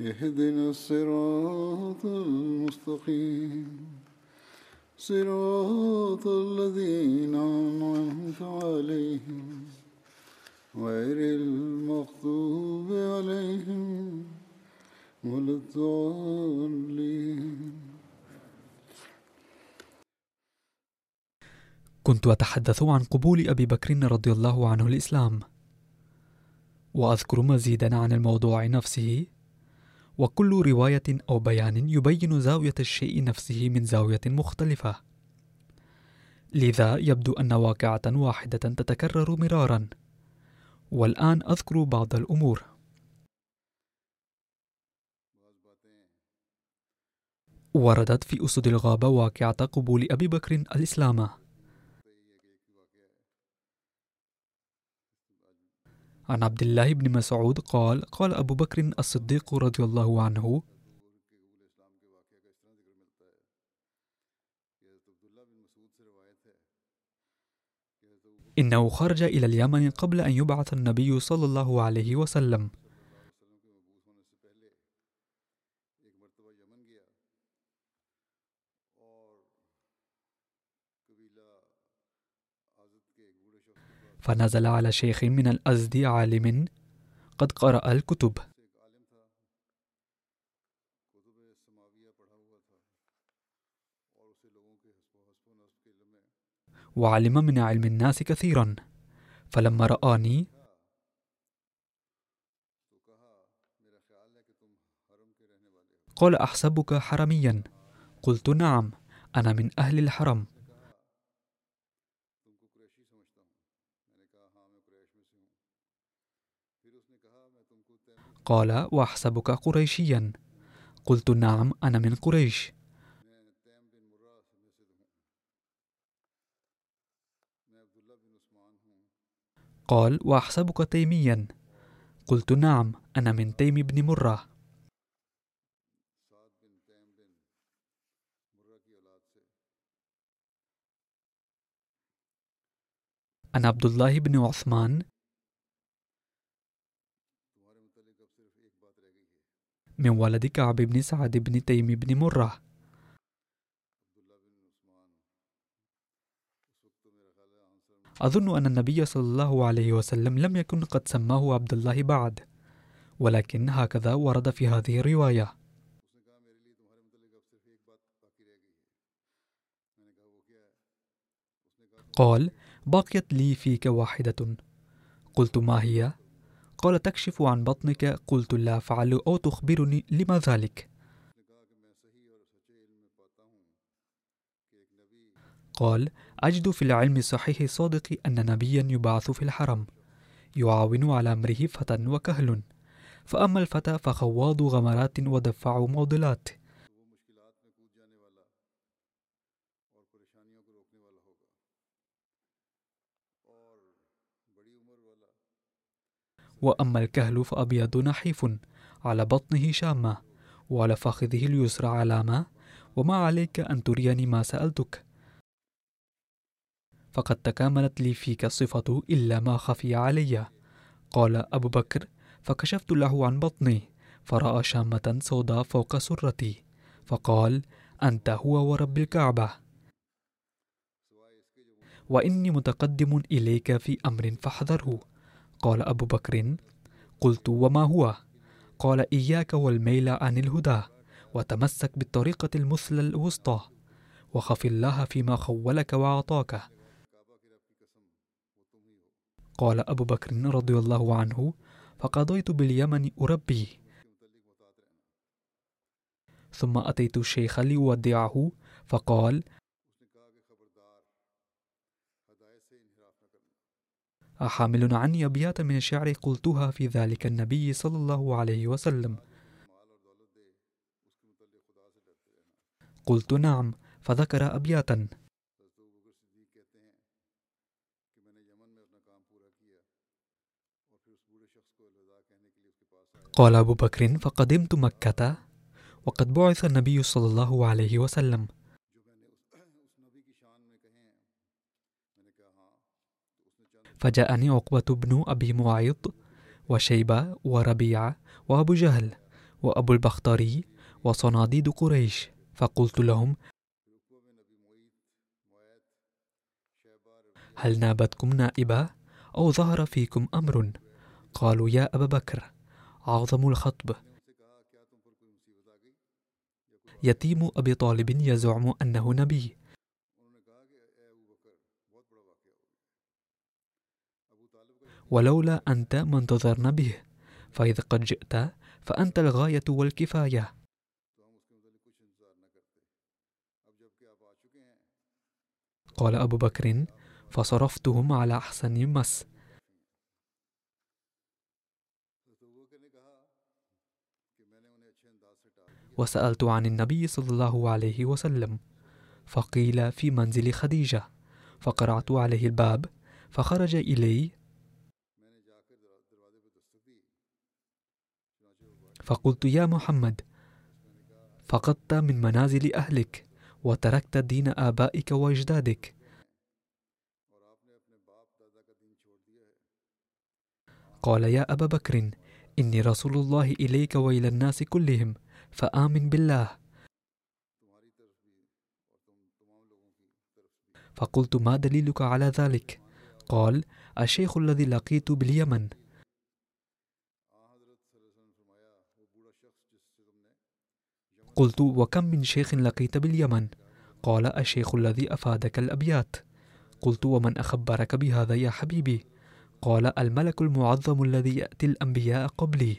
اهدنا الصراط المستقيم. صراط الذين أنعمت عليهم غير المغضوب عليهم ولا الضالين. كنت أتحدث عن قبول أبي بكر رضي الله عنه الإسلام وأذكر مزيدا عن الموضوع نفسه. وكل رواية أو بيان يبين زاوية الشيء نفسه من زاوية مختلفة. لذا يبدو أن واقعة واحدة تتكرر مرارا. والآن أذكر بعض الأمور. وردت في أسد الغابة واقعة قبول أبي بكر الإسلام. عن عبد الله بن مسعود قال قال أبو بكر الصديق رضي الله عنه إنه خرج إلى اليمن قبل أن يبعث النبي صلى الله عليه وسلم. فنزل على شيخ من الأزد عالم قد قرأ الكتب. وعلم من علم الناس كثيرا. فلما رآني قال أحسبك حرميا؟ قلت نعم أنا من أهل الحرم. قال وأحسبك قريشيا. قلت نعم أنا من قريش. قال وأحسبك تيميا. قلت نعم أنا من تيم بن مرة. أنا عبد الله بن عثمان من ولد كعب بن سعد بن تيم بن مرة. أظن أن النبي صلى الله عليه وسلم لم يكن قد سماه عبد الله بعد ولكن هكذا ورد في هذه الرواية. قال بقيت لي فيك واحدة. قلت ما هي؟ قال تكشف عن بطنك. قلت لا أفعل أو تخبرني لما ذلك. قال أجد في العلم الصحيح الصادق أن نبيا يبعث في الحرم يعاون على أمره فتى وكهل. فأما الفتى فخواض غمرات ودفع معضلات. وأما الكهل فأبيض نحيف على بطنه شامة وعلى فخذه اليسرى علامة وما عليك أن تريني ما سألتك. فقد تكاملت لي فيك الصفة إلا ما خفي علي. قال أبو بكر فكشفت له عن بطني فرأى شامة سوداء فوق سرتي. فقال أنت هو ورب الكعبة. وإني متقدم إليك في أمر فاحذره. قال أبو بكر قلت وما هو؟ قال إياك والميل عن الهدى وتمسك بالطريقة المثلى الوسطى وخف الله فيما خولك وأعطاك قال أبو بكر رضي الله عنه فقضيت باليمن أربي. ثم أتيت الشيخ ليودعه فقال أحامل عني أبيات من الشعر قلتها في ذلك النبي صلى الله عليه وسلم. قلت نعم فذكر أبياتا. قال أبو بكر فقدمت مكة وقد بعث النبي صلى الله عليه وسلم. فجاءني عقبة بن أبي معيط وشيبة وربيعة وأبو جهل وأبو البختري وصناديد قريش. فقلت لهم هل نابتكم نائبة أو ظهر فيكم أمر؟ قالوا يا أبا بكر أعظم الخطب. يتيم أبي طالب يزعم أنه نبي. ولولا أنت ما انتظرنا به. فإذا قد جئت فأنت الغاية والكفاية. قال أبو بكر فصرفتهم على أحسن مس. وسألت عن النبي صلى الله عليه وسلم فقيل في منزل خديجة. فقرعت عليه الباب فخرج إلي فقلت يا محمد فقدت من منازل أهلك وتركت دين آبائك وأجدادك. قال يا أبا بكر إني رسول الله إليك وإلى الناس كلهم فآمن بالله. فقلت ما دليلك على ذلك؟ قال الشيخ الذي لقيت باليمن. قلت وكم من شيخ لقيت باليمن؟ قال الشيخ الذي أفادك الأبيات. قلت ومن أخبرك بهذا يا حبيبي؟ قال الملك المعظم الذي يأتي الأنبياء قبلي.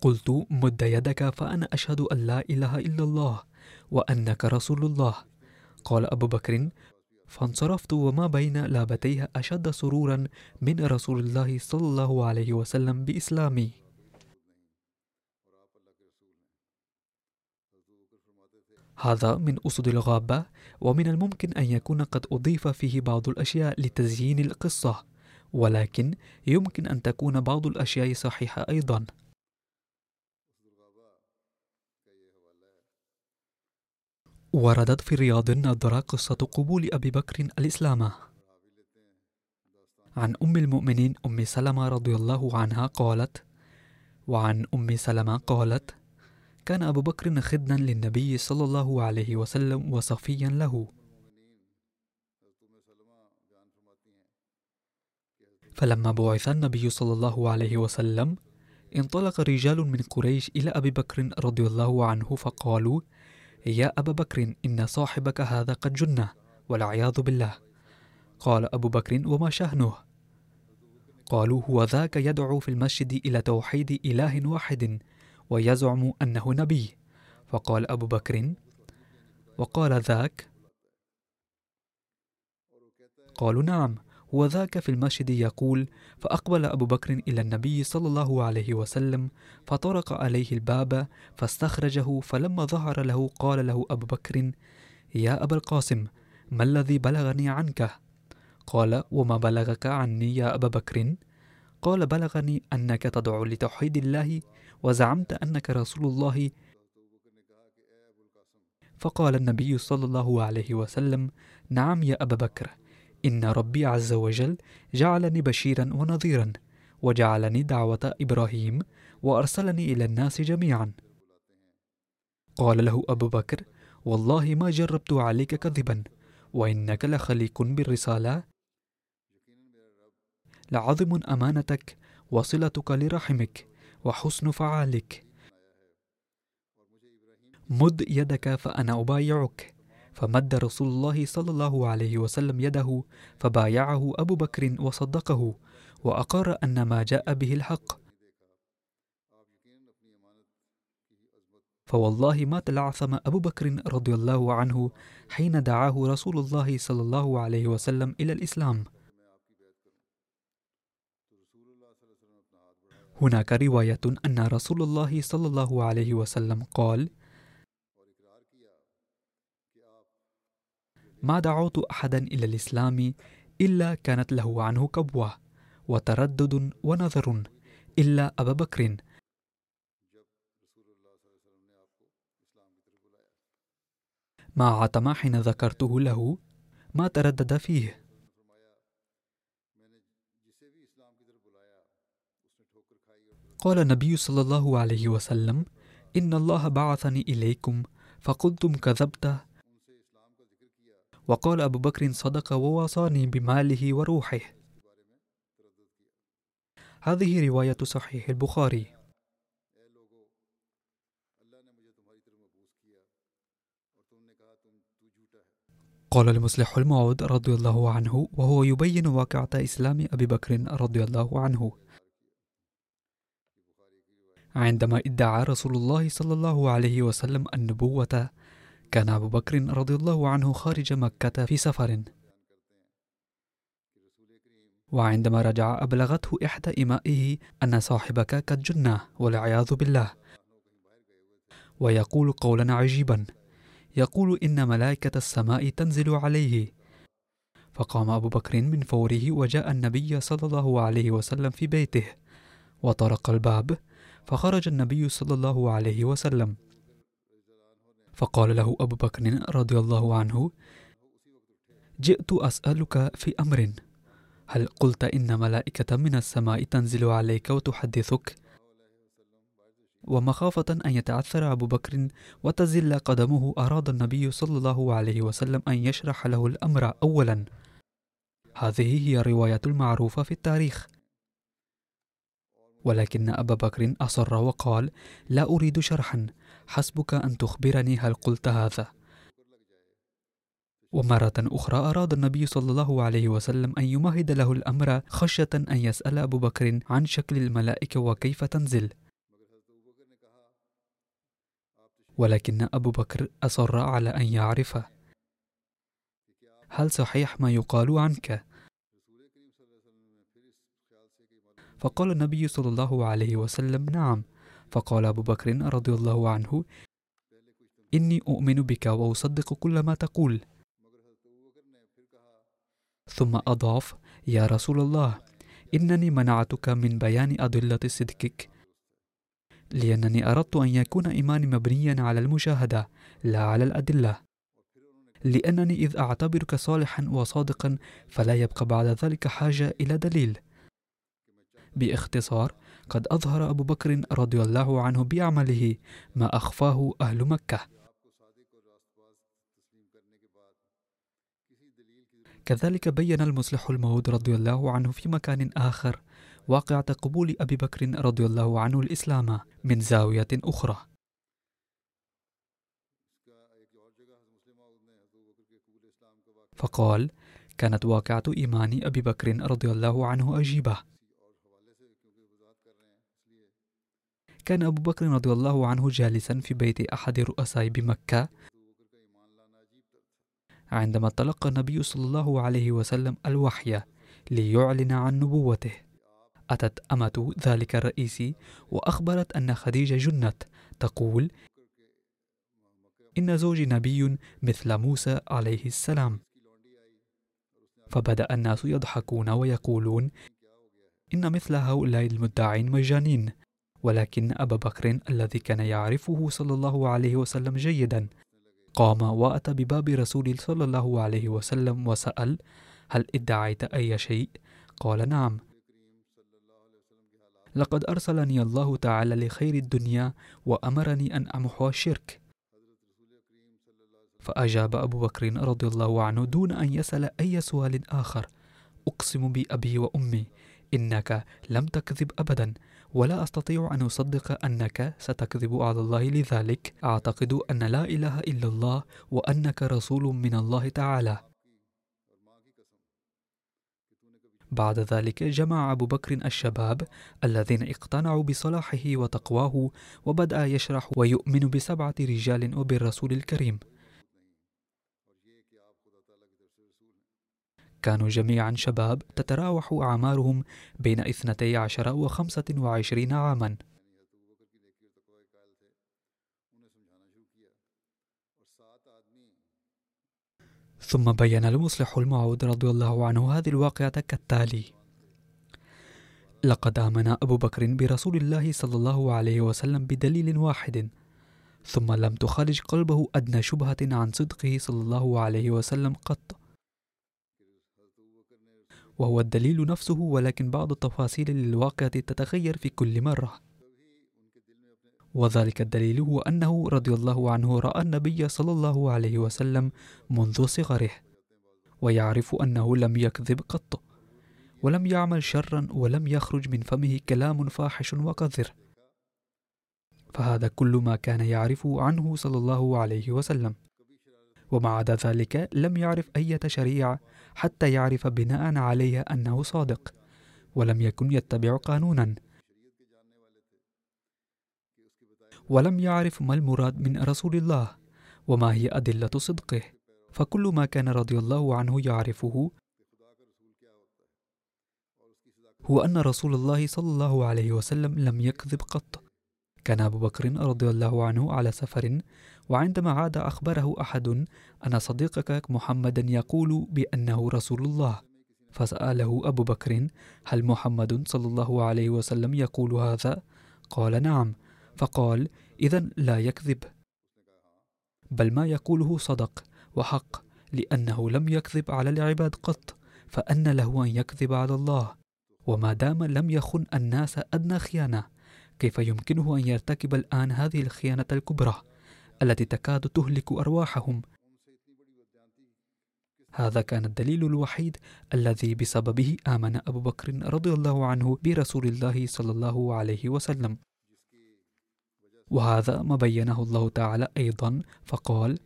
قلت مد يدك فأنا أشهد أن لا إله إلا الله وأنك رسول الله. قال أبو بكر فانصرفت وما بين لابتيه أشد سرورا من رسول الله صلى الله عليه وسلم بإسلامي. هذا من أسد الغابة ومن الممكن أن يكون قد أضيف فيه بعض الأشياء لتزيين القصة ولكن يمكن أن تكون بعض الأشياء صحيحة أيضا. وردت في رياض الناظرة قصة قبول أبي بكر الإسلام. عن أم المؤمنين أم سلمة رضي الله عنها قالت وعن أم سلمة قالت كان أبو بكر خدنا للنبي صلى الله عليه وسلم وصفيا له. فلما بعث النبي صلى الله عليه وسلم انطلق رجال من قريش إلى أبي بكر رضي الله عنه فقالوا يا أبا بكر إن صاحبك هذا قد جن والعياذ بالله. قال أبو بكر وما شأنه؟ قالوا هو ذاك يدعو في المسجد إلى توحيد إله واحد ويزعم أنه نبي. فقال أبو بكر وقال ذاك؟ قالوا نعم. وذاك في المسجد يقول فأقبل أبو بكر إلى النبي صلى الله عليه وسلم فطرق عليه الباب فاستخرجه فلما ظهر له قال له أبو بكر يا أبا القاسم ما الذي بلغني عنك؟ قال وما بلغك عني يا أبا بكر؟ قال بلغني أنك تدعو لتوحيد الله وزعمت أنك رسول الله فقال النبي صلى الله عليه وسلم نعم يا أبا بكر إن ربي عز وجل جعلني بشيرا ونظيرا وجعلني دعوة إبراهيم وأرسلني إلى الناس جميعا. قال له أبو بكر والله ما جربت عليك كذبا وإنك لخليق بالرسالة. لعظم أمانتك وصلتك لرحمك وحسن فعالك. مد يدك فأنا أبايعك. فمد رسول الله صلى الله عليه وسلم يده فبايعه أبو بكر وصدقه وأقر أن ما جاء به الحق. فوالله ما تلعثم أبو بكر رضي الله عنه حين دعاه رسول الله صلى الله عليه وسلم إلى الإسلام. هناك رواية أن رسول الله صلى الله عليه وسلم قال ما دعوت أحدا إلى الإسلام إلا كانت له عنه كبوة وتردد ونظر إلا أبا بكر. مع عتمة حين ذكرته له ما تردد فيه. قال النبي صلى الله عليه وسلم إن الله بعثني إليكم فقلتم كذبت وقال أبو بكر صدق ووصاني بماله وروحه. هذه رواية صحيح البخاري. قال المصلح الموعود رضي الله عنه وهو يبين واقعة إسلام أبي بكر رضي الله عنه. عندما ادعى رسول الله صلى الله عليه وسلم النبوة كان أبو بكر رضي الله عنه خارج مكة في سفر. وعندما رجع أبلغته إحدى إمائه أن صاحبك قد جنى والعياذ بالله. ويقول قولا عجيبا يقول إن ملائكة السماء تنزل عليه. فقام أبو بكر من فوره وجاء النبي صلى الله عليه وسلم في بيته. وطرق الباب فخرج النبي صلى الله عليه وسلم. فقال له أبو بكر رضي الله عنه جئت أسألك في أمر. هل قلت إن ملائكة من السماء تنزل عليك وتحدثك؟ ومخافة أن يتعثر أبو بكر وتزل قدمه أراد النبي صلى الله عليه وسلم أن يشرح له الأمر أولا. هذه هي الرواية المعروفة في التاريخ. ولكن أبا بكر أصر وقال لا أريد شرحا. حسبك أن تخبرني هل قلت هذا. ومرة أخرى أراد النبي صلى الله عليه وسلم أن يمهد له الأمر خشية أن يسأل أبو بكر عن شكل الملائكة وكيف تنزل. ولكن أبو بكر أصر على أن يعرف. هل صحيح ما يقال عنك؟ فقال النبي صلى الله عليه وسلم نعم. فقال أبو بكر رضي الله عنه إني أؤمن بك وأصدق كل ما تقول. ثم أضاف يا رسول الله إنني منعتك من بيان أدلة صدقك لأنني أردت أن يكون إيماني مبنيا على المشاهدة لا على الأدلة. لأنني إذ أعتبرك صالحا وصادقا فلا يبقى بعد ذلك حاجة إلى دليل. بإختصار قد أظهر أبو بكر رضي الله عنه بعمله ما أخفاه أهل مكة. كذلك بين المصلح الموعود رضي الله عنه في مكان آخر واقعة قبول أبي بكر رضي الله عنه الإسلام من زاوية أخرى. فقال كانت واقعة إيمان أبي بكر رضي الله عنه عجيبة كان أبو بكر رضي الله عنه جالسا في بيت أحد الرؤساء بمكة. عندما تلقى النبي صلى الله عليه وسلم الوحي ليعلن عن نبوته أتت أمة ذلك الرئيس وأخبرت أن خديجة جنت تقول إن زوجي نبي مثل موسى عليه السلام. فبدأ الناس يضحكون ويقولون إن مثل هؤلاء المدعين مجانين. ولكن أبا بكر الذي كان يعرفه صلى الله عليه وسلم جيدا قام وأتى بباب رسول صلى الله عليه وسلم وسأل هل ادعيت أي شيء؟ قال نعم لقد أرسلني الله تعالى لخير الدنيا وأمرني أن أمحو الشرك فأجاب أبو بكر رضي الله عنه دون أن يسأل أي سؤال آخر أقسم بأبي وأمي إنك لم تكذب أبدا ولا أستطيع أن أصدق أنك ستكذب على الله لذلك. أعتقد أن لا إله إلا الله وأنك رسول من الله تعالى. بعد ذلك جمع أبو بكر الشباب الذين اقتنعوا بصلاحه وتقواه وبدأ يشرح ويؤمن بسبعة رجال وبالرسول الكريم. كانوا جميعا شباب تتراوح أعمارهم بين اثنتي عشر وخمسة وعشرين عاما. ثم بين المصلح الموعود رضي الله عنه هذه الواقعة كالتالي. لقد آمن أبو بكر برسول الله صلى الله عليه وسلم بدليل واحد ثم لم تخرج قلبه أدنى شبهة عن صدقه صلى الله عليه وسلم قط. وهو الدليل نفسه ولكن بعض التفاصيل للواقعة تتغير في كل مرة. وذلك الدليل هو أنه رضي الله عنه رأى النبي صلى الله عليه وسلم منذ صغره ويعرف أنه لم يكذب قط ولم يعمل شرا ولم يخرج من فمه كلام فاحش وقذر. فهذا كل ما كان يعرفه عنه صلى الله عليه وسلم. ومع ذلك لم يعرف أي شريعة حتى يعرف بناء عليها أنه صادق ولم يكن يتبع قانونا. ولم يعرف ما المراد من رسول الله وما هي أدلة صدقه. فكل ما كان رضي الله عنه يعرفه هو أن رسول الله صلى الله عليه وسلم لم يكذب قط. كان أبو بكر رضي الله عنه على سفر وعندما عاد أخبره أحد أن صديقك محمدا يقول بأنه رسول الله. فسأله أبو بكر هل محمد صلى الله عليه وسلم يقول هذا؟ قال نعم. فقال إذا لا يكذب. بل ما يقوله صدق وحق لأنه لم يكذب على العباد قط فأن له أن يكذب على الله. وما دام لم يخن الناس أدنى خيانة. كيف يمكنه أن يرتكب الآن هذه الخيانة الكبرى التي تكاد تهلك أرواحهم؟ هذا كان الدليل الوحيد الذي بسببه آمن أبو بكر رضي الله عنه برسول الله صلى الله عليه وسلم. وهذا ما بينه الله تعالى أيضا فقال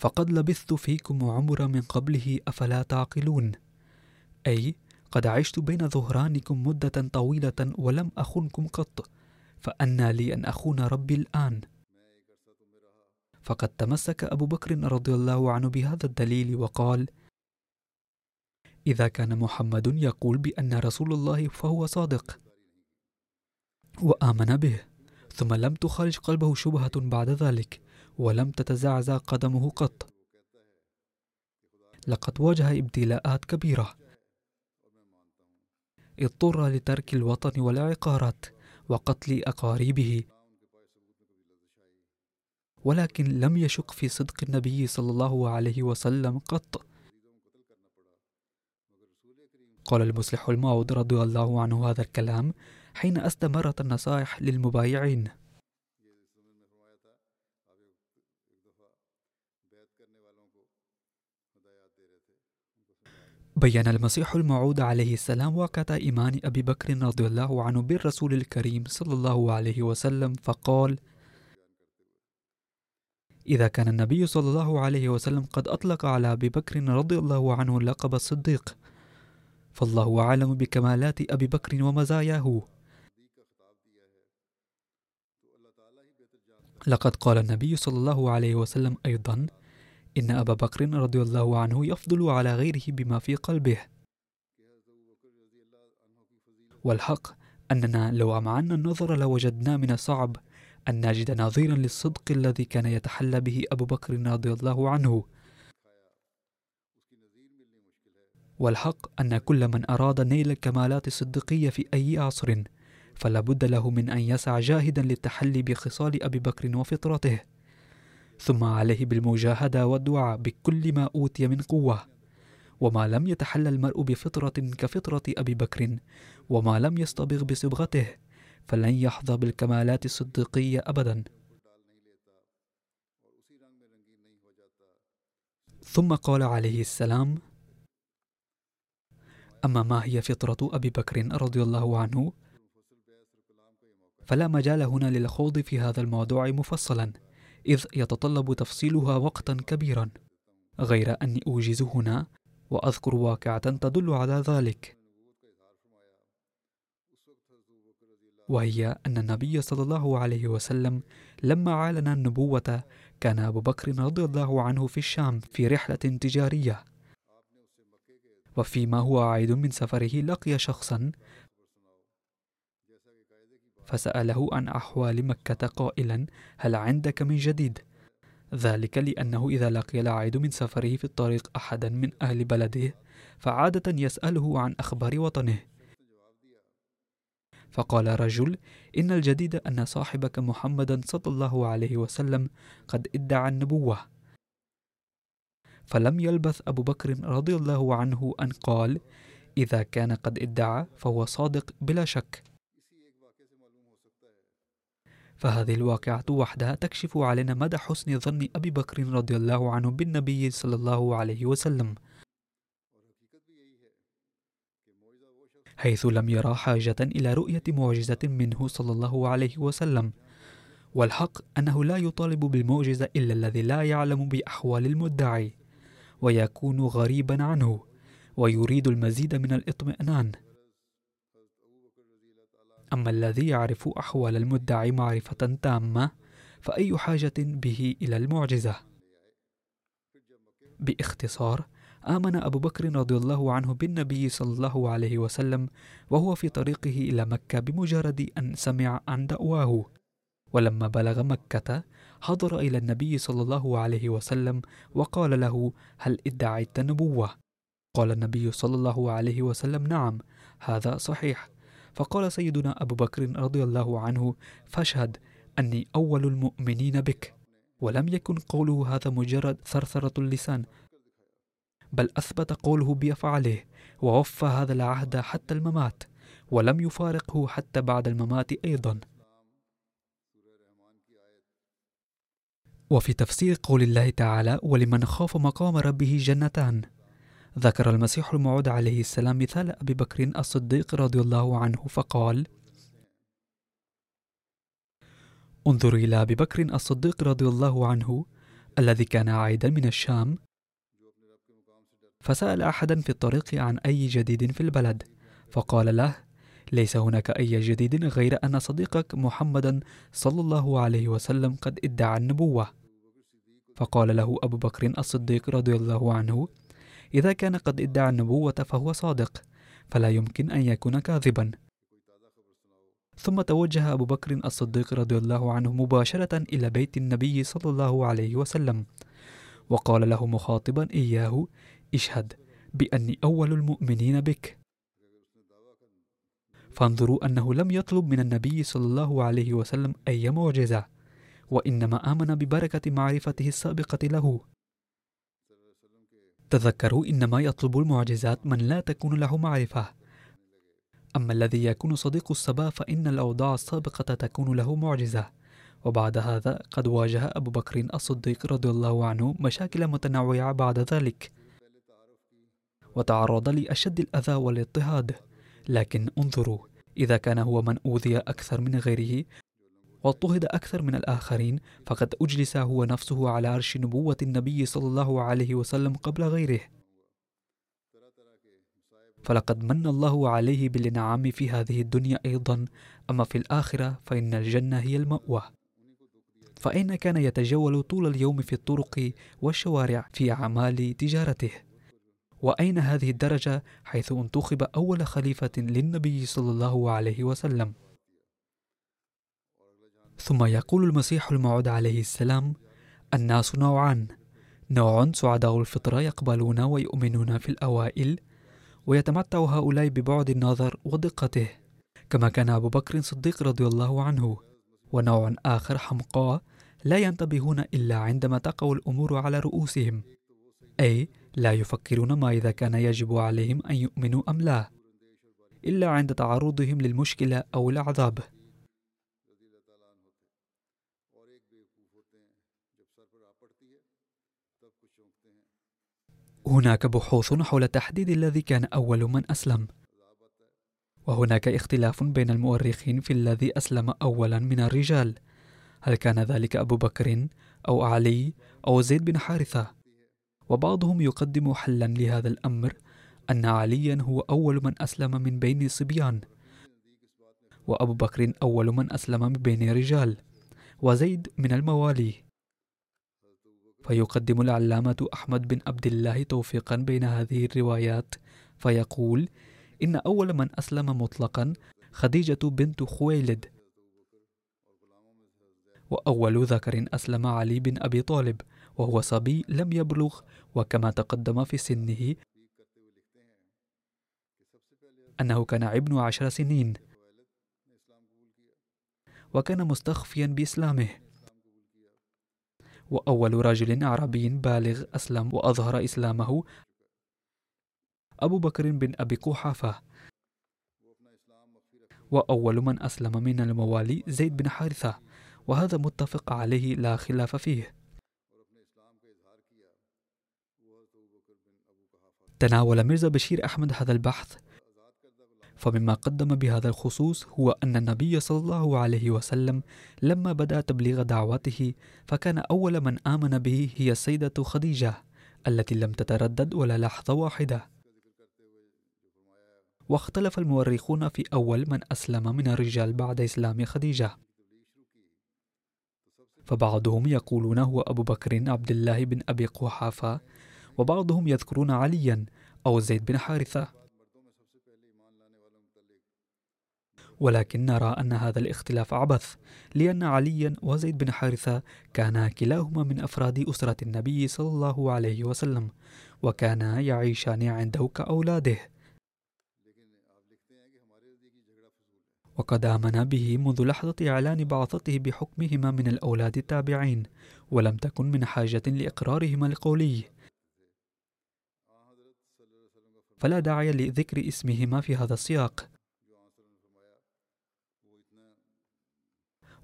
فقد لبثت فيكم عمر من قبله أفلا تعقلون؟ أي قد عشت بين ظهرانكم مدة طويلة ولم أخنكم قط فأنى لي أن أخون ربي الآن. فقد تمسك أبو بكر رضي الله عنه بهذا الدليل وقال إذا كان محمد يقول بأن رسول الله فهو صادق وآمن به ثم لم تخرج قلبه شبهة بعد ذلك. ولم تتزعزع قدمه قط. لقد واجه ابتلاءات كبيرة. اضطر لترك الوطن والعقارات وقتل أقاربه. ولكن لم يشك في صدق النبي صلى الله عليه وسلم قط. قال المصلح الموعود رضي الله عنه هذا الكلام حين أستمرت النصائح للمبايعين. بين المسيح الموعود عليه السلام واقعة إيمان أبي بكر رضي الله عنه بالرسول الكريم صلى الله عليه وسلم فقال إذا كان النبي صلى الله عليه وسلم قد أطلق على أبي بكر رضي الله عنه لقب الصديق فالله أعلم بكمالات أبي بكر ومزاياه. لقد قال النبي صلى الله عليه وسلم أيضا إن أبا بكر رضي الله عنه يفضل على غيره بما في قلبه. والحق أننا لو أمعنا النظر لوجدنا من الصعب أن نجد نظيرا للصدق الذي كان يتحلى به أبو بكر رضي الله عنه. والحق أن كل من أراد نيل الكمالات الصديقية في أي عصر فلا بد له من أن يسعى جاهدا للتحلي بخصال أبي بكر وفطرته. ثم عليه بالمجاهدة والدعاء بكل ما أوتي من قوة. وما لم يتحلى المرء بفطرة كفطرة أبي بكر وما لم يستبغ بصبغته فلن يحظى بالكمالات الصديقية أبدا. ثم قال عليه السلام أما ما هي فطرة أبي بكر رضي الله عنه فلا مجال هنا للخوض في هذا الموضوع مفصلا. إذ يتطلب تفصيلها وقتا كبيرا غير أني أوجز هنا وأذكر واقعة تدل على ذلك. وهي أن النبي صلى الله عليه وسلم لما أعلن النبوة كان أبو بكر رضي الله عنه في الشام في رحلة تجارية. وفيما هو عائد من سفره لقي شخصا فسأله عن أحوال مكة قائلا هل عندك من جديد؟ ذلك لأنه إذا لقي العائد من سفره في الطريق أحدا من أهل بلده فعادة يسأله عن أخبار وطنه. فقال رجل إن الجديد أن صاحبك محمدا صلى الله عليه وسلم قد ادعى النبوة. فلم يلبث أبو بكر رضي الله عنه أن قال إذا كان قد ادعى فهو صادق بلا شك. فهذه الواقعة وحدها تكشف علينا مدى حسن ظن أبي بكر رضي الله عنه بالنبي صلى الله عليه وسلم. حيث لم يرى حاجة إلى رؤية معجزة منه صلى الله عليه وسلم. والحق أنه لا يطالب بالمعجزة إلا الذي لا يعلم بأحوال المدعي ويكون غريبا عنه ويريد المزيد من الاطمئنان. أما الذي يعرف أحوال المدعي معرفة تامة فأي حاجة به إلى المعجزة؟ باختصار آمن أبو بكر رضي الله عنه بالنبي صلى الله عليه وسلم وهو في طريقه إلى مكة بمجرد أن سمع عن دعواه. ولما بلغ مكة حضر إلى النبي صلى الله عليه وسلم وقال له هل ادعيت نبوة؟ قال النبي صلى الله عليه وسلم نعم هذا صحيح. فقال سيدنا أبو بكر رضي الله عنه فاشهد أني أول المؤمنين بك. ولم يكن قوله هذا مجرد ثرثرة اللسان بل أثبت قوله بأفعاله ووفى هذا العهد حتى الممات ولم يفارقه حتى بعد الممات أيضا. وفي تفسير قول الله تعالى ولمن خاف مقام ربه جنتان. ذكر المسيح الموعود عليه السلام مثال أبي بكر الصديق رضي الله عنه فقال انظر إلى أبي بكر الصديق رضي الله عنه الذي كان عائدا من الشام. فسأل أحدا في الطريق عن أي جديد في البلد فقال له ليس هناك أي جديد غير أن صديقك محمدا صلى الله عليه وسلم قد ادعى النبوة. فقال له أبو بكر الصديق رضي الله عنه إذا كان قد ادعى النبوة فهو صادق فلا يمكن أن يكون كاذبا. ثم توجه أبو بكر الصديق رضي الله عنه مباشرة إلى بيت النبي صلى الله عليه وسلم وقال له مخاطبا إياه اشهد بأني أول المؤمنين بك. فانظروا أنه لم يطلب من النبي صلى الله عليه وسلم أي معجزة وإنما آمن ببركة معرفته السابقة له. تذكروا إنما يطلب المعجزات من لا تكون له معرفة. أما الذي يكون صديق السبا فإن الأوضاع السابقة تكون له معجزة. وبعد هذا قد واجه أبو بكر الصديق رضي الله عنه مشاكل متنوعة بعد ذلك. وتعرض لأشد الأذى والاضطهاد. لكن انظروا إذا كان هو من أوذي أكثر من غيره واضطهد أكثر من الآخرين فقد أجلس هو نفسه على عرش نبوة النبي صلى الله عليه وسلم قبل غيره. فلقد من الله عليه بالإنعام في هذه الدنيا أيضا أما في الآخرة فإن الجنة هي المأوى. فأين كان يتجول طول اليوم في الطرق والشوارع في أعمال تجارته؟ وأين هذه الدرجة حيث انتخب أول خليفة للنبي صلى الله عليه وسلم؟ ثم يقول المسيح الموعود عليه السلام الناس نوعان نوع سعداء الفطرة يقبلون ويؤمنون في الأوائل ويتمتع هؤلاء ببعد النظر ودقته كما كان أبو بكر صديق رضي الله عنه ونوع آخر حمقاء لا ينتبهون إلا عندما تقع الأمور على رؤوسهم أي لا يفكرون ما إذا كان يجب عليهم أن يؤمنوا أم لا إلا عند تعرضهم للمشكلة أو العذاب. هناك بحوث حول تحديد الذي كان أول من أسلم. وهناك اختلاف بين المؤرخين في الذي أسلم أولا من الرجال. هل كان ذلك أبو بكر أو علي أو زيد بن حارثة؟ وبعضهم يقدم حلا لهذا الأمر أن عليا هو أول من أسلم من بين الصبيان وأبو بكر أول من أسلم من بين رجال وزيد من الموالي. فيقدم العلامة أحمد بن عبد الله توفيقا بين هذه الروايات فيقول إن أول من أسلم مطلقا خديجة بنت خويلد وأول ذكر أسلم علي بن أبي طالب وهو صبي لم يبلغ وكما تقدم في سنه أنه كان ابن عشر سنين وكان مستخفيا بإسلامه. وأول رجل عربي بالغ أسلم وأظهر إسلامه. أبو بكر بن أبي قحافة. وأول من أسلم من الموالي زيد بن حارثة وهذا متفق عليه لا خلاف فيه. تناول ميرزا بشير أحمد هذا البحث. فمما قدم بهذا الخصوص هو أن النبي صلى الله عليه وسلم لما بدأ تبليغ دعوته فكان أول من آمن به هي السيدة خديجة التي لم تتردد ولا لحظة واحدة. واختلف المؤرخون في أول من أسلم من الرجال بعد إسلام خديجة. فبعضهم يقولون هو أبو بكر عبد الله بن أبي قحافة وبعضهم يذكرون عليا أو زيد بن حارثة. ولكن نرى أن هذا الاختلاف عبث لأن عليا وزيد بن حارثة كانا كلاهما من أفراد أسرة النبي صلى الله عليه وسلم وكانا يعيشان عنده كأولاده. وقد آمن به منذ لحظة إعلان بعثته بحكمهما من الأولاد التابعين ولم تكن من حاجة لإقرارهما القولي. فلا داعي لذكر اسمهما في هذا السياق.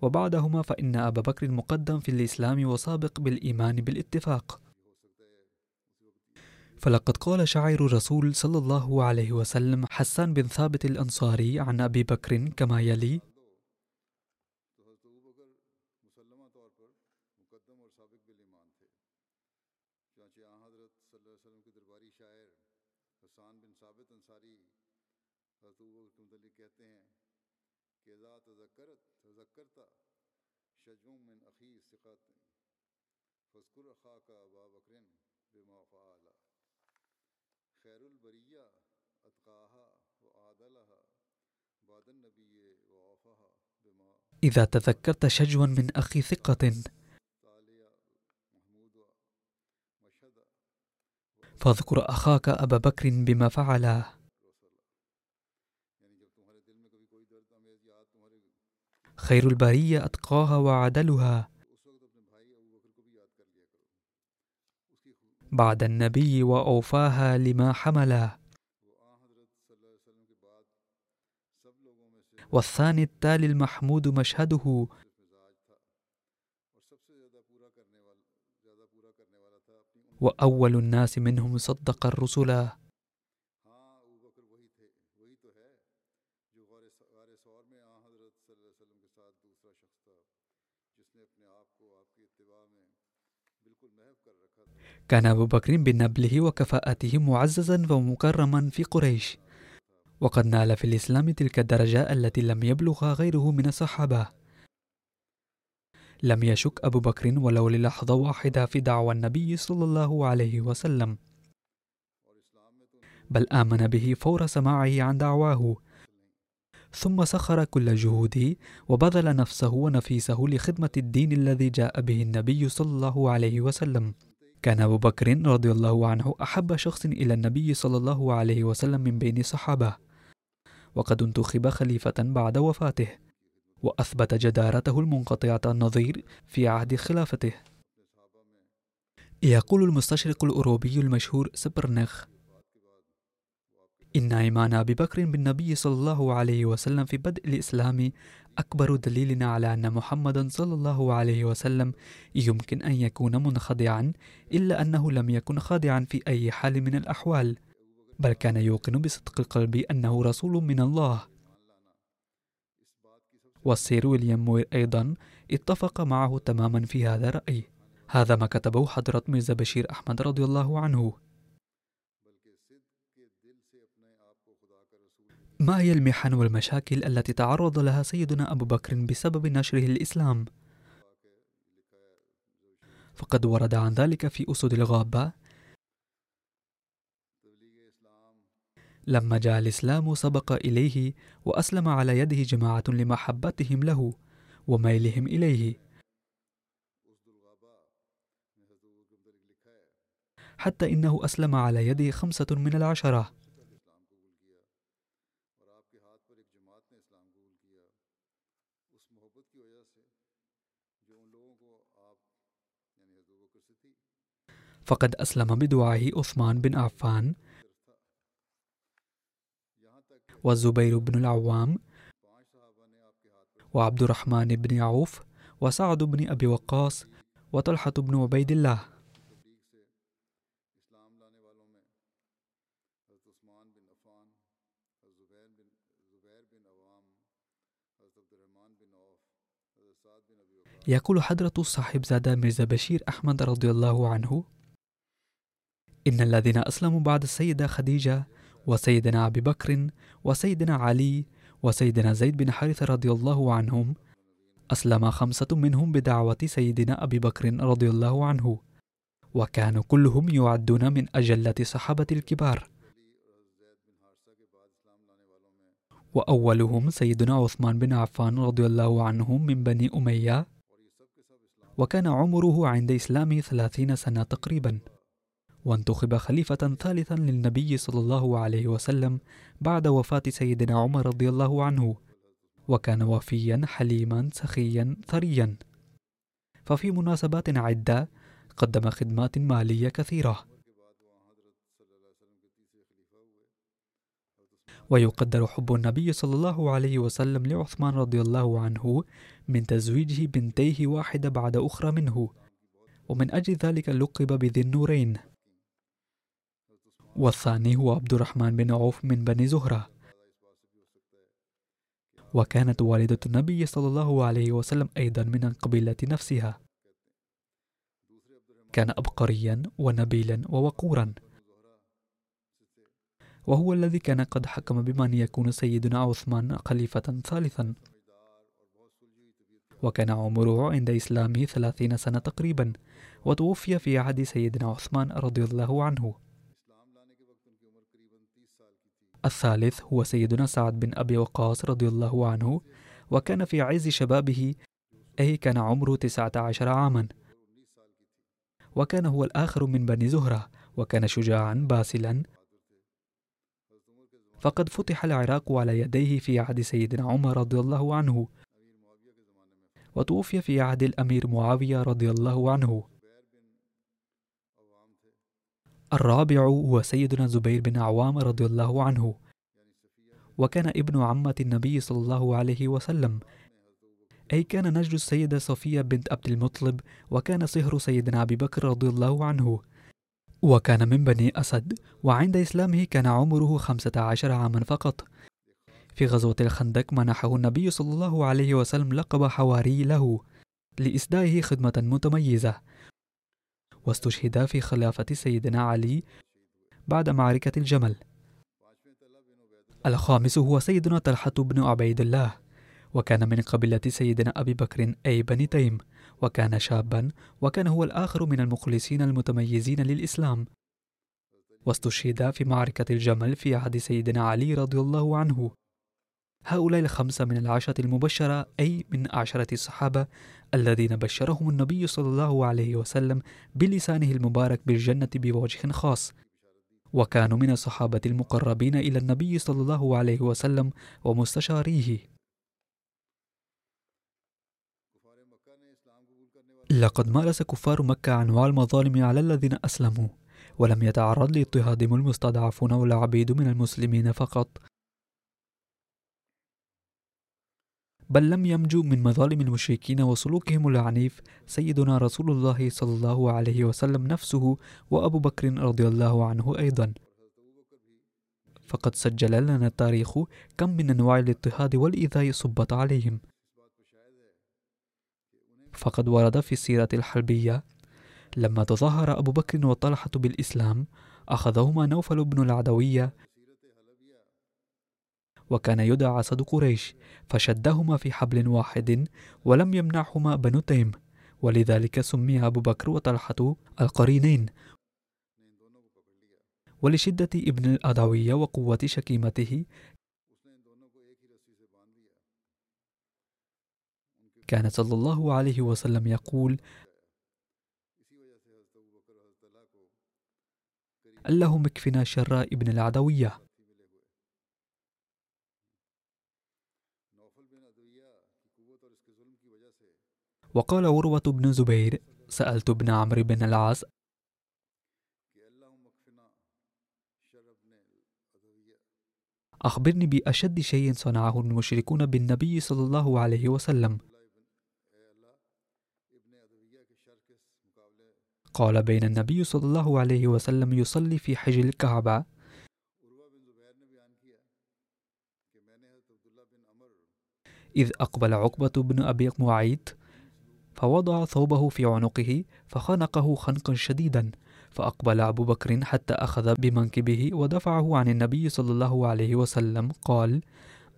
وبعدهما فإن أبا بكر مقدم في الإسلام وسابق بالإيمان بالاتفاق. فلقد قال شاعر الرسول صلى الله عليه وسلم حسان بن ثابت الأنصاري عن أبي بكر كما يلي فاذكر أخاك أبا بكر بما فعل. خير البرية أتقاها وأعدلها. بعد النبي وعفها بما إذا تذكرت شجوا من أخي ثقة. فاذكر أخاك أبا بكر بما فعل. خير البرية أتقاها وعدلها. بعد النبي وأوفاها لما حملا. والثاني التالي المحمود مشهده. وأول الناس منهم صدق الرسل. كان أبو بكر بنبله وكفاءته معززا ومكرما في قريش. وقد نال في الإسلام تلك الدرجة التي لم يبلغها غيره من الصحابة. لم يشك أبو بكر ولو للحظة واحدة في دعوى النبي صلى الله عليه وسلم. بل آمن به فور سماعه عن دعواه. ثم سخر كل جهوده وبذل نفسه ونفيسه لخدمة الدين الذي جاء به النبي صلى الله عليه وسلم. كان أبو بكر رضي الله عنه أحب شخص إلى النبي صلى الله عليه وسلم من بين الصحابة. وقد انتخب خليفة بعد وفاته وأثبت جدارته المنقطعة النظير في عهد خلافته. يقول المستشرق الأوروبي المشهور سبرنخ إن إيمان أبي بكر بالنبي صلى الله عليه وسلم في بدء الإسلام أكبر دليل على أن محمدا صلى الله عليه وسلم يمكن أن يكون منخدعا إلا أنه لم يكن خادعا في أي حال من الأحوال بل كان يوقن بصدق القلب أنه رسول من الله. والسير ويليام موير أيضا اتفق معه تماما في هذا الرأي. هذا ما كتبه حضرة ميرزا بشير أحمد رضي الله عنه. ما هي المحن والمشاكل التي تعرض لها سيدنا أبو بكر بسبب نشره الإسلام؟ فقد ورد عن ذلك في أسد الغابة. لما جاء الإسلام سبق إليه وأسلم على يده جماعة لمحبتهم له وميلهم إليه. حتى إنه أسلم على يده خمسة من العشرة. فقد أسلم بدعائه عثمان بن عفان والزبير بن العوام وعبد الرحمن بن عوف وسعد بن أبي وقاص وطلحة بن عبيد الله. يقول حضرة الصاحب زاد ميرزا بشير أحمد رضي الله عنه إن الذين أسلموا بعد السيدة خديجة وسيدنا أبي بكر وسيدنا علي وسيدنا زيد بن حارثة رضي الله عنهم أسلم خمسة منهم بدعوة سيدنا أبي بكر رضي الله عنه وكانوا كلهم يعدون من أجلة صحابة الكبار. وأولهم سيدنا عثمان بن عفان رضي الله عنه من بني أمية وكان عمره عند إسلامه ثلاثين سنة تقريباً. وانتخب خليفة ثالثا للنبي صلى الله عليه وسلم بعد وفاة سيدنا عمر رضي الله عنه وكان وفيا حليما سخيا ثريا. ففي مناسبات عدة قدم خدمات مالية كثيرة. ويقدر حب النبي صلى الله عليه وسلم لعثمان رضي الله عنه من تزويجه بنتيه واحدة بعد أخرى منه ومن أجل ذلك لقب بذي النورين. والثاني هو عبد الرحمن بن عوف من بني زهرة. وكانت والدة النبي صلى الله عليه وسلم أيضا من القبيلة نفسها. كان أبقريا ونبيلا ووقورا. وهو الذي كان قد حكم بمن يكون سيدنا عثمان خليفة ثالثا. وكان عمره عند إسلامه ثلاثين سنة تقريبا وتوفي في عهد سيدنا عثمان رضي الله عنه. الثالث هو سيدنا سعد بن أبي وقاص رضي الله عنه وكان في عز شبابه أي كان عمره تسعة عشر عاما. وكان هو الآخر من بني زهرة وكان شجاعا باسلا. فقد فتح العراق على يديه في عهد سيدنا عمر رضي الله عنه وتوفي في عهد الأمير معاوية رضي الله عنه. الرابع هو سيدنا زبير بن عوام رضي الله عنه. وكان ابن عمة النبي صلى الله عليه وسلم. أي كان نجد السيدة صفية بنت عبد المطلب وكان صهر سيدنا أبي بكر رضي الله عنه. وكان من بني أسد وعند إسلامه كان عمره خمسة عشر عاما فقط. في غزوة الخندق منحه النبي صلى الله عليه وسلم لقب حواري له لإسدائه خدمة متميزة. واستشهد في خلافة سيدنا علي بعد معركة الجمل. الخامس هو سيدنا طلحة بن عبيد الله وكان من قبيلة سيدنا أبي بكر أي بني تيم وكان شابا وكان هو الآخر من المخلصين المتميزين للإسلام. واستشهد في معركة الجمل في عهد سيدنا علي رضي الله عنه. هؤلاء الخمسة من العشرة المبشرة أي من عشرة الصحابة الذين بشرهم النبي صلى الله عليه وسلم بلسانه المبارك بالجنة بوجه خاص. وكانوا من الصحابة المقربين إلى النبي صلى الله عليه وسلم ومستشاريه. لقد مارس كفار مكة أنواع المظالم على الذين أسلموا ولم يتعرض لاضطهادهم المستضعفون والعبيد من المسلمين فقط. بل لم ينجو من مظالم المشركين وسلوكهم العنيف سيدنا رسول الله صلى الله عليه وسلم نفسه وأبو بكر رضي الله عنه أيضا. فقد سجل لنا التاريخ كم من أنواع الاضطهاد والإيذاء صبت عليهم. فقد ورد في السيرة الحلبية لما تظاهر أبو بكر وطلحة بالإسلام أخذهما نوفل بن العدوية وكان يدعى أسد قريش فشدهما في حبل واحد ولم يمنعهما بنو تيم ولذلك سمي أبو بكر وطلحة القرينين. ولشدة ابن الأدوية وقوة شكيمته كان صلى الله عليه وسلم يقول اللهم اكفنا شر ابن العدوية. وقال عروة بن زبير سألت ابن عمرو بن العاص أخبرني بأشد شيء صنعه المشركون بالنبي صلى الله عليه وسلم. قال بين النبي صلى الله عليه وسلم يصلي في حجر الكعبة. إذ أقبل عقبة بن أبي معيط فوضع ثوبه في عنقه فخنقه خنقا شديدا فأقبل أبو بكر حتى أخذ بمنكبه ودفعه عن النبي صلى الله عليه وسلم قال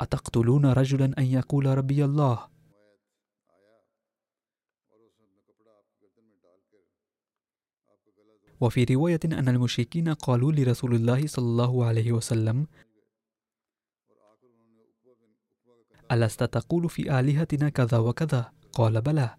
أتقتلون رجلا أن يقول ربي الله؟ وفي رواية أن المشركين قالوا لرسول الله صلى الله عليه وسلم ألست تقول في آلهتنا كذا وكذا؟ قال بلى.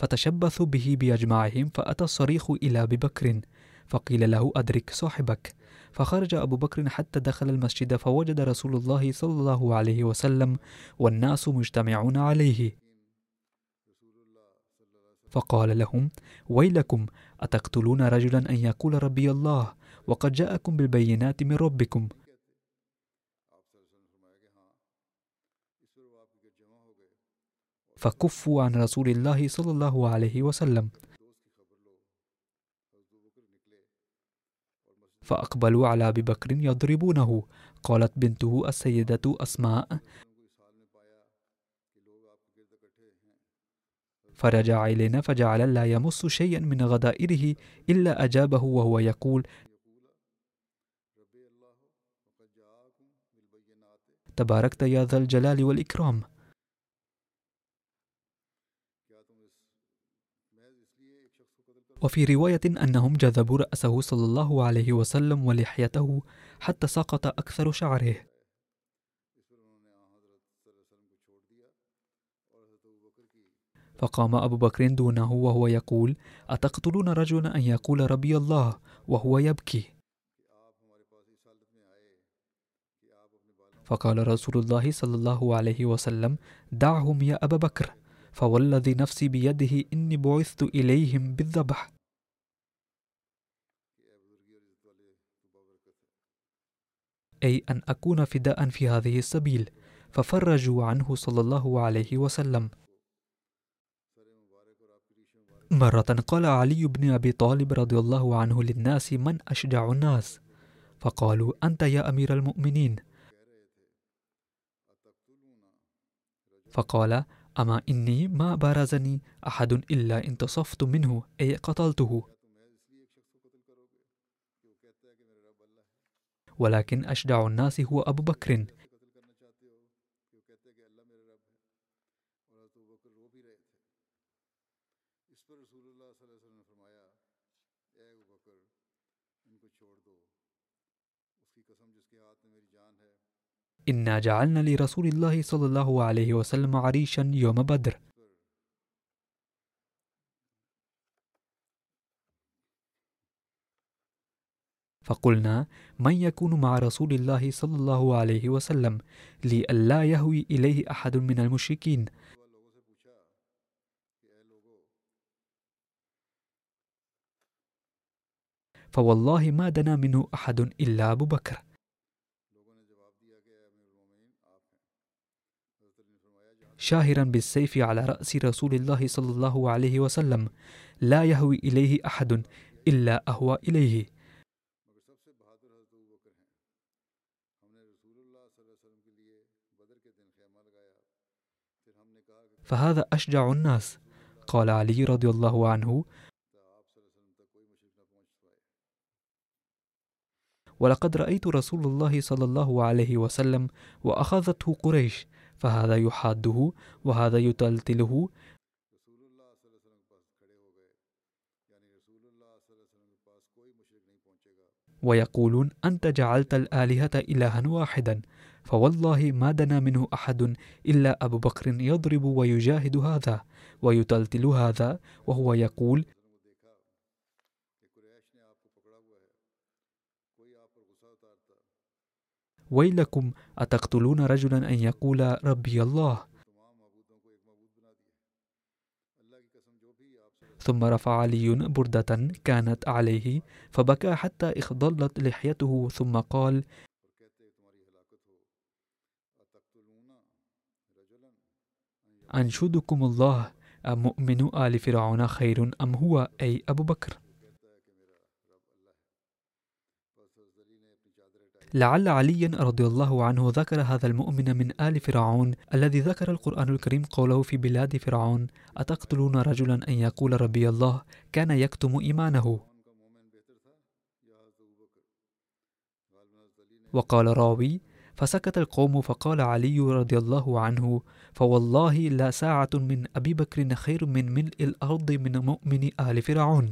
فتشبثوا به بأجمعهم فأتى الصريخ إلى أبي بكر فقيل له أدرك صاحبك. فخرج أبو بكر حتى دخل المسجد فوجد رسول الله صلى الله عليه وسلم والناس مجتمعون عليه. فقال لهم ويلكم أتقتلون رجلا أن يقول ربي الله؟ وقد جاءكم بالبينات من ربكم. فكفوا عن رسول الله صلى الله عليه وسلم. فأقبلوا على أبي بكر يضربونه. قالت بنته السيدة أسماء. فرجع إلينا فجعل لا يمس شيئا من غدائره إلا أجابه وهو يقول تباركت يا ذا الجلال والإكرام. وفي رواية أنهم جذبوا رأسه صلى الله عليه وسلم ولحيته حتى سقط أكثر شعره. فقام أبو بكر دونه وهو يقول أتقتلون رجلا أن يقول ربي الله وهو يبكي؟ فقال رسول الله صلى الله عليه وسلم دعهم يا أبا بكر. فوالذي نفسي بيده إني بعثت إليهم بالذبح. أي أن أكون فداء في هذه السبيل ففرجوا عنه صلى الله عليه وسلم. مرة قال علي بن أبي طالب رضي الله عنه للناس من أشجع الناس؟ فقالوا أنت يا أمير المؤمنين. فقال أما إني ما بارزني أحد إلا انتصفت منه أي قتلته. ولكن أشجع الناس هو أبو بكر. إنا جعلنا لرسول الله صلى الله عليه وسلم عريشا يوم بدر. فقلنا من يكون مع رسول الله صلى الله عليه وسلم لئلا يهوي إليه أحد من المشركين. فوالله ما دنا منه أحد إلا أبو بكر. شاهرا بالسيف على رأس رسول الله صلى الله عليه وسلم لا يهوي إليه أحد إلا أهوى إليه. فهذا أشجع الناس قال علي رضي الله عنه. ولقد رأيت رسول الله صلى الله عليه وسلم وأخذته قريش فهذا يحاده وهذا يتلتله. ويقولون أنت جعلت الآلهة إلها واحدا فوالله ما دنا منه أحد إلا أبو بكر يضرب ويجاهد هذا ويتلتل هذا وهو يقول ويلكم أتقتلون رجلا أن يقول ربي الله؟ ثم رفع علي بردة كانت عليه فبكى حتى اخضلت لحيته ثم قال أنشدكم الله أمؤمن آل فرعون خير أم هو أي أبو بكر؟ لعل عليا رضي الله عنه ذكر هذا المؤمن من آل فرعون الذي ذكر القرآن الكريم قوله في بلاد فرعون أتقتلون رجلا أن يقول ربي الله كان يكتم إيمانه؟ وقال راوي فسكت القوم فقال علي رضي الله عنه فوالله لا ساعة من أبي بكر خير من ملء الأرض من مؤمن آل فرعون.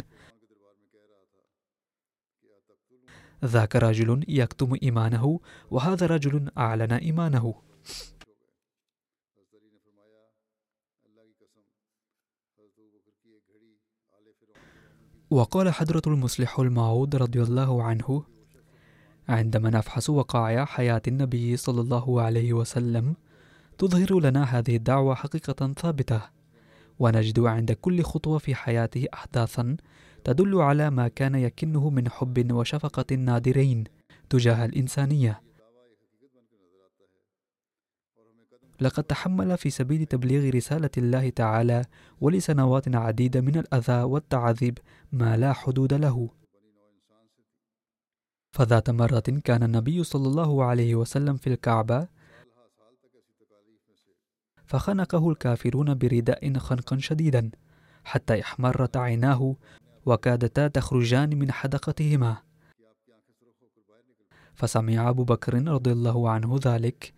ذاك رجل يكتم إيمانه وهذا رجل أعلن إيمانه. وقال حضرة المصلح المعود رضي الله عنه عندما نفحص وقائع حياة النبي صلى الله عليه وسلم تظهر لنا هذه الدعوة حقيقة ثابتة ونجد عند كل خطوة في حياته أحداثا تدل على ما كان يكنه من حب وشفقة نادرين تجاه الإنسانية. لقد تحمل في سبيل تبليغ رسالة الله تعالى ولسنوات عديدة من الأذى والتعذيب ما لا حدود له. فذات مرة كان النبي صلى الله عليه وسلم في الكعبة فخنقه الكافرون برداء خنقا شديدا حتى احمرت عيناه وكادتا تخرجان من حدقتهما. فسمع أبو بكر رضي الله عنه ذلك.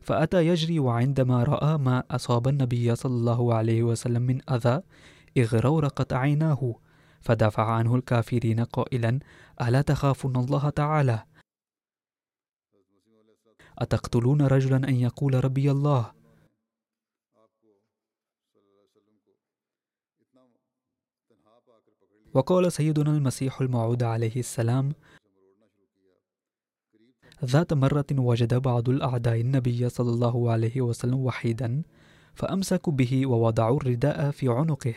فأتى يجري وعندما رأى ما أصاب النبي صلى الله عليه وسلم من أذى اغرورقت عيناه. فدافع عنه الكافرين قائلا ألا تخافون الله تعالى؟ أتقتلون رجلا أن يقول ربي الله؟ وقال سيدنا المسيح الموعود عليه السلام ذات مرة وجد بعض الأعداء النبي صلى الله عليه وسلم وحيدا فأمسكوا به ووضعوا الرداء في عنقه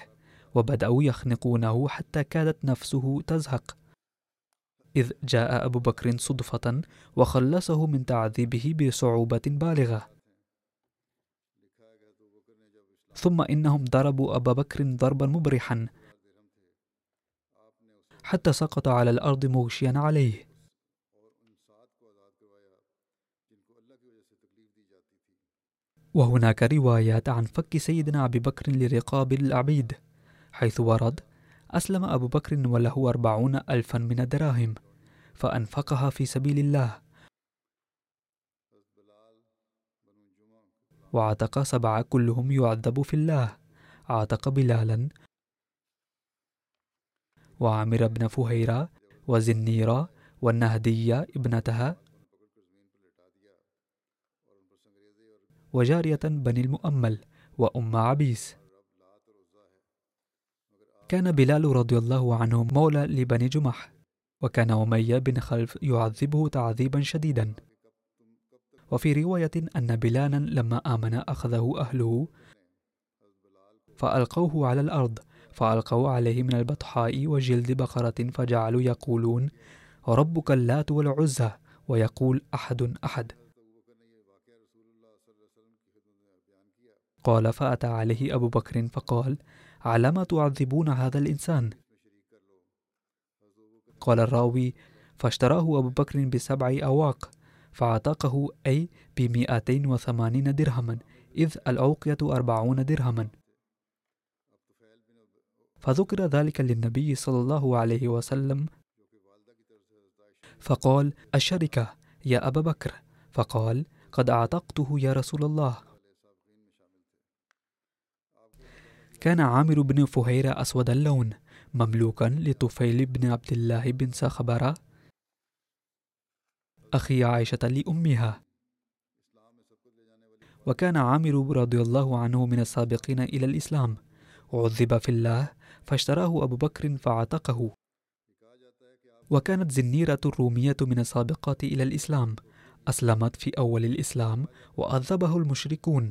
وبدأوا يخنقونه حتى كادت نفسه تزهق. إذ جاء أبو بكر صدفة وخلصه من تعذيبه بصعوبة بالغة. ثم إنهم ضربوا أبا بكر ضربا مبرحا حتى سقط على الأرض مغشيا عليه. وهناك روايات عن فك سيدنا أبي بكر لرقاب العبيد حيث ورد أسلم أبو بكر وله أربعون ألفا من الدراهم فأنفقها في سبيل الله. وعتق سبعة كلهم يعذب في الله. عتق بلالا وعامر بن فهيرة وزنيرة والنهدية ابنتها وجارية بني المؤمل وأم عبيس. كان بلال رضي الله عنه مولى لبني جمح وكان أمية بن خلف يعذبه تعذيبا شديدا. وفي رواية أن بلالا لما آمن أخذه أهله فألقوه على الأرض فألقوا عليه من البطحاء وجلد بقرة فجعلوا يقولون ربك اللات والعزى ويقول أحد أحد. قال فأتى عليه أبو بكر فقال على ما تعذبون هذا الإنسان؟ قال الراوي فاشتراه أبو بكر بسبع أواق فعتقه أي بمئتين وثمانين درهما إذ الأوقية أربعون درهما. فذكر ذلك للنبي صلى الله عليه وسلم. فقال الشركة يا أبا بكر. فقال قد أعتقته يا رسول الله. كان عامر بن فهيرة أسود اللون مملوكا لطفيل بن عبد الله بن سخبرة. أخي عائشة لأمها. وكان عامر رضي الله عنه من السابقين إلى الإسلام. عذب في الله فاشتراه أبو بكر فعتقه وكانت زنيرة الرومية من السابقات إلى الإسلام. أسلمت في أول الإسلام وأذبه المشركون.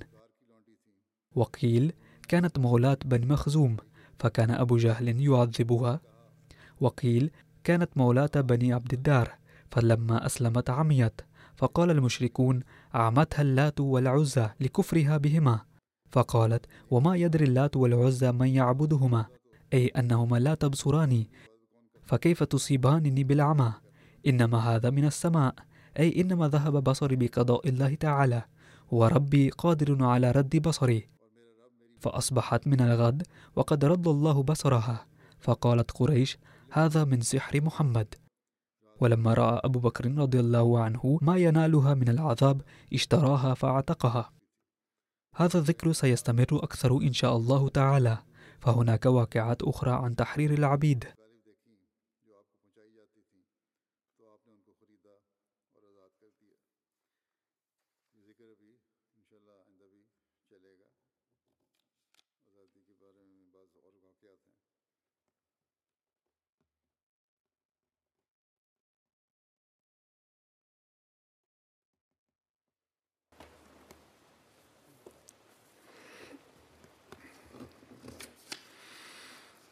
وقيل كانت مولاة بني مخزوم فكان أبو جهل يعذبها. وقيل كانت مولاة بني عبد الدار فلما أسلمت عميت. فقال المشركون أعمتها اللات والعزى لكفرها بهما فقالت وما يدري اللات والعزى من يعبدهما؟ أي أنهما لا تبصران. فكيف تصيبانني بالعمى؟ إنما هذا من السماء. أي إنما ذهب بصري بقضاء الله تعالى. وربي قادر على رد بصري. فأصبحت من الغد وقد رد الله بصرها. فقالت قريش هذا من سحر محمد. ولما رأى أبو بكر رضي الله عنه ما ينالها من العذاب اشتراها فاعتقها هذا الذكر سيستمر أكثر إن شاء الله تعالى. فهناك واقعات أخرى عن تحرير العبيد.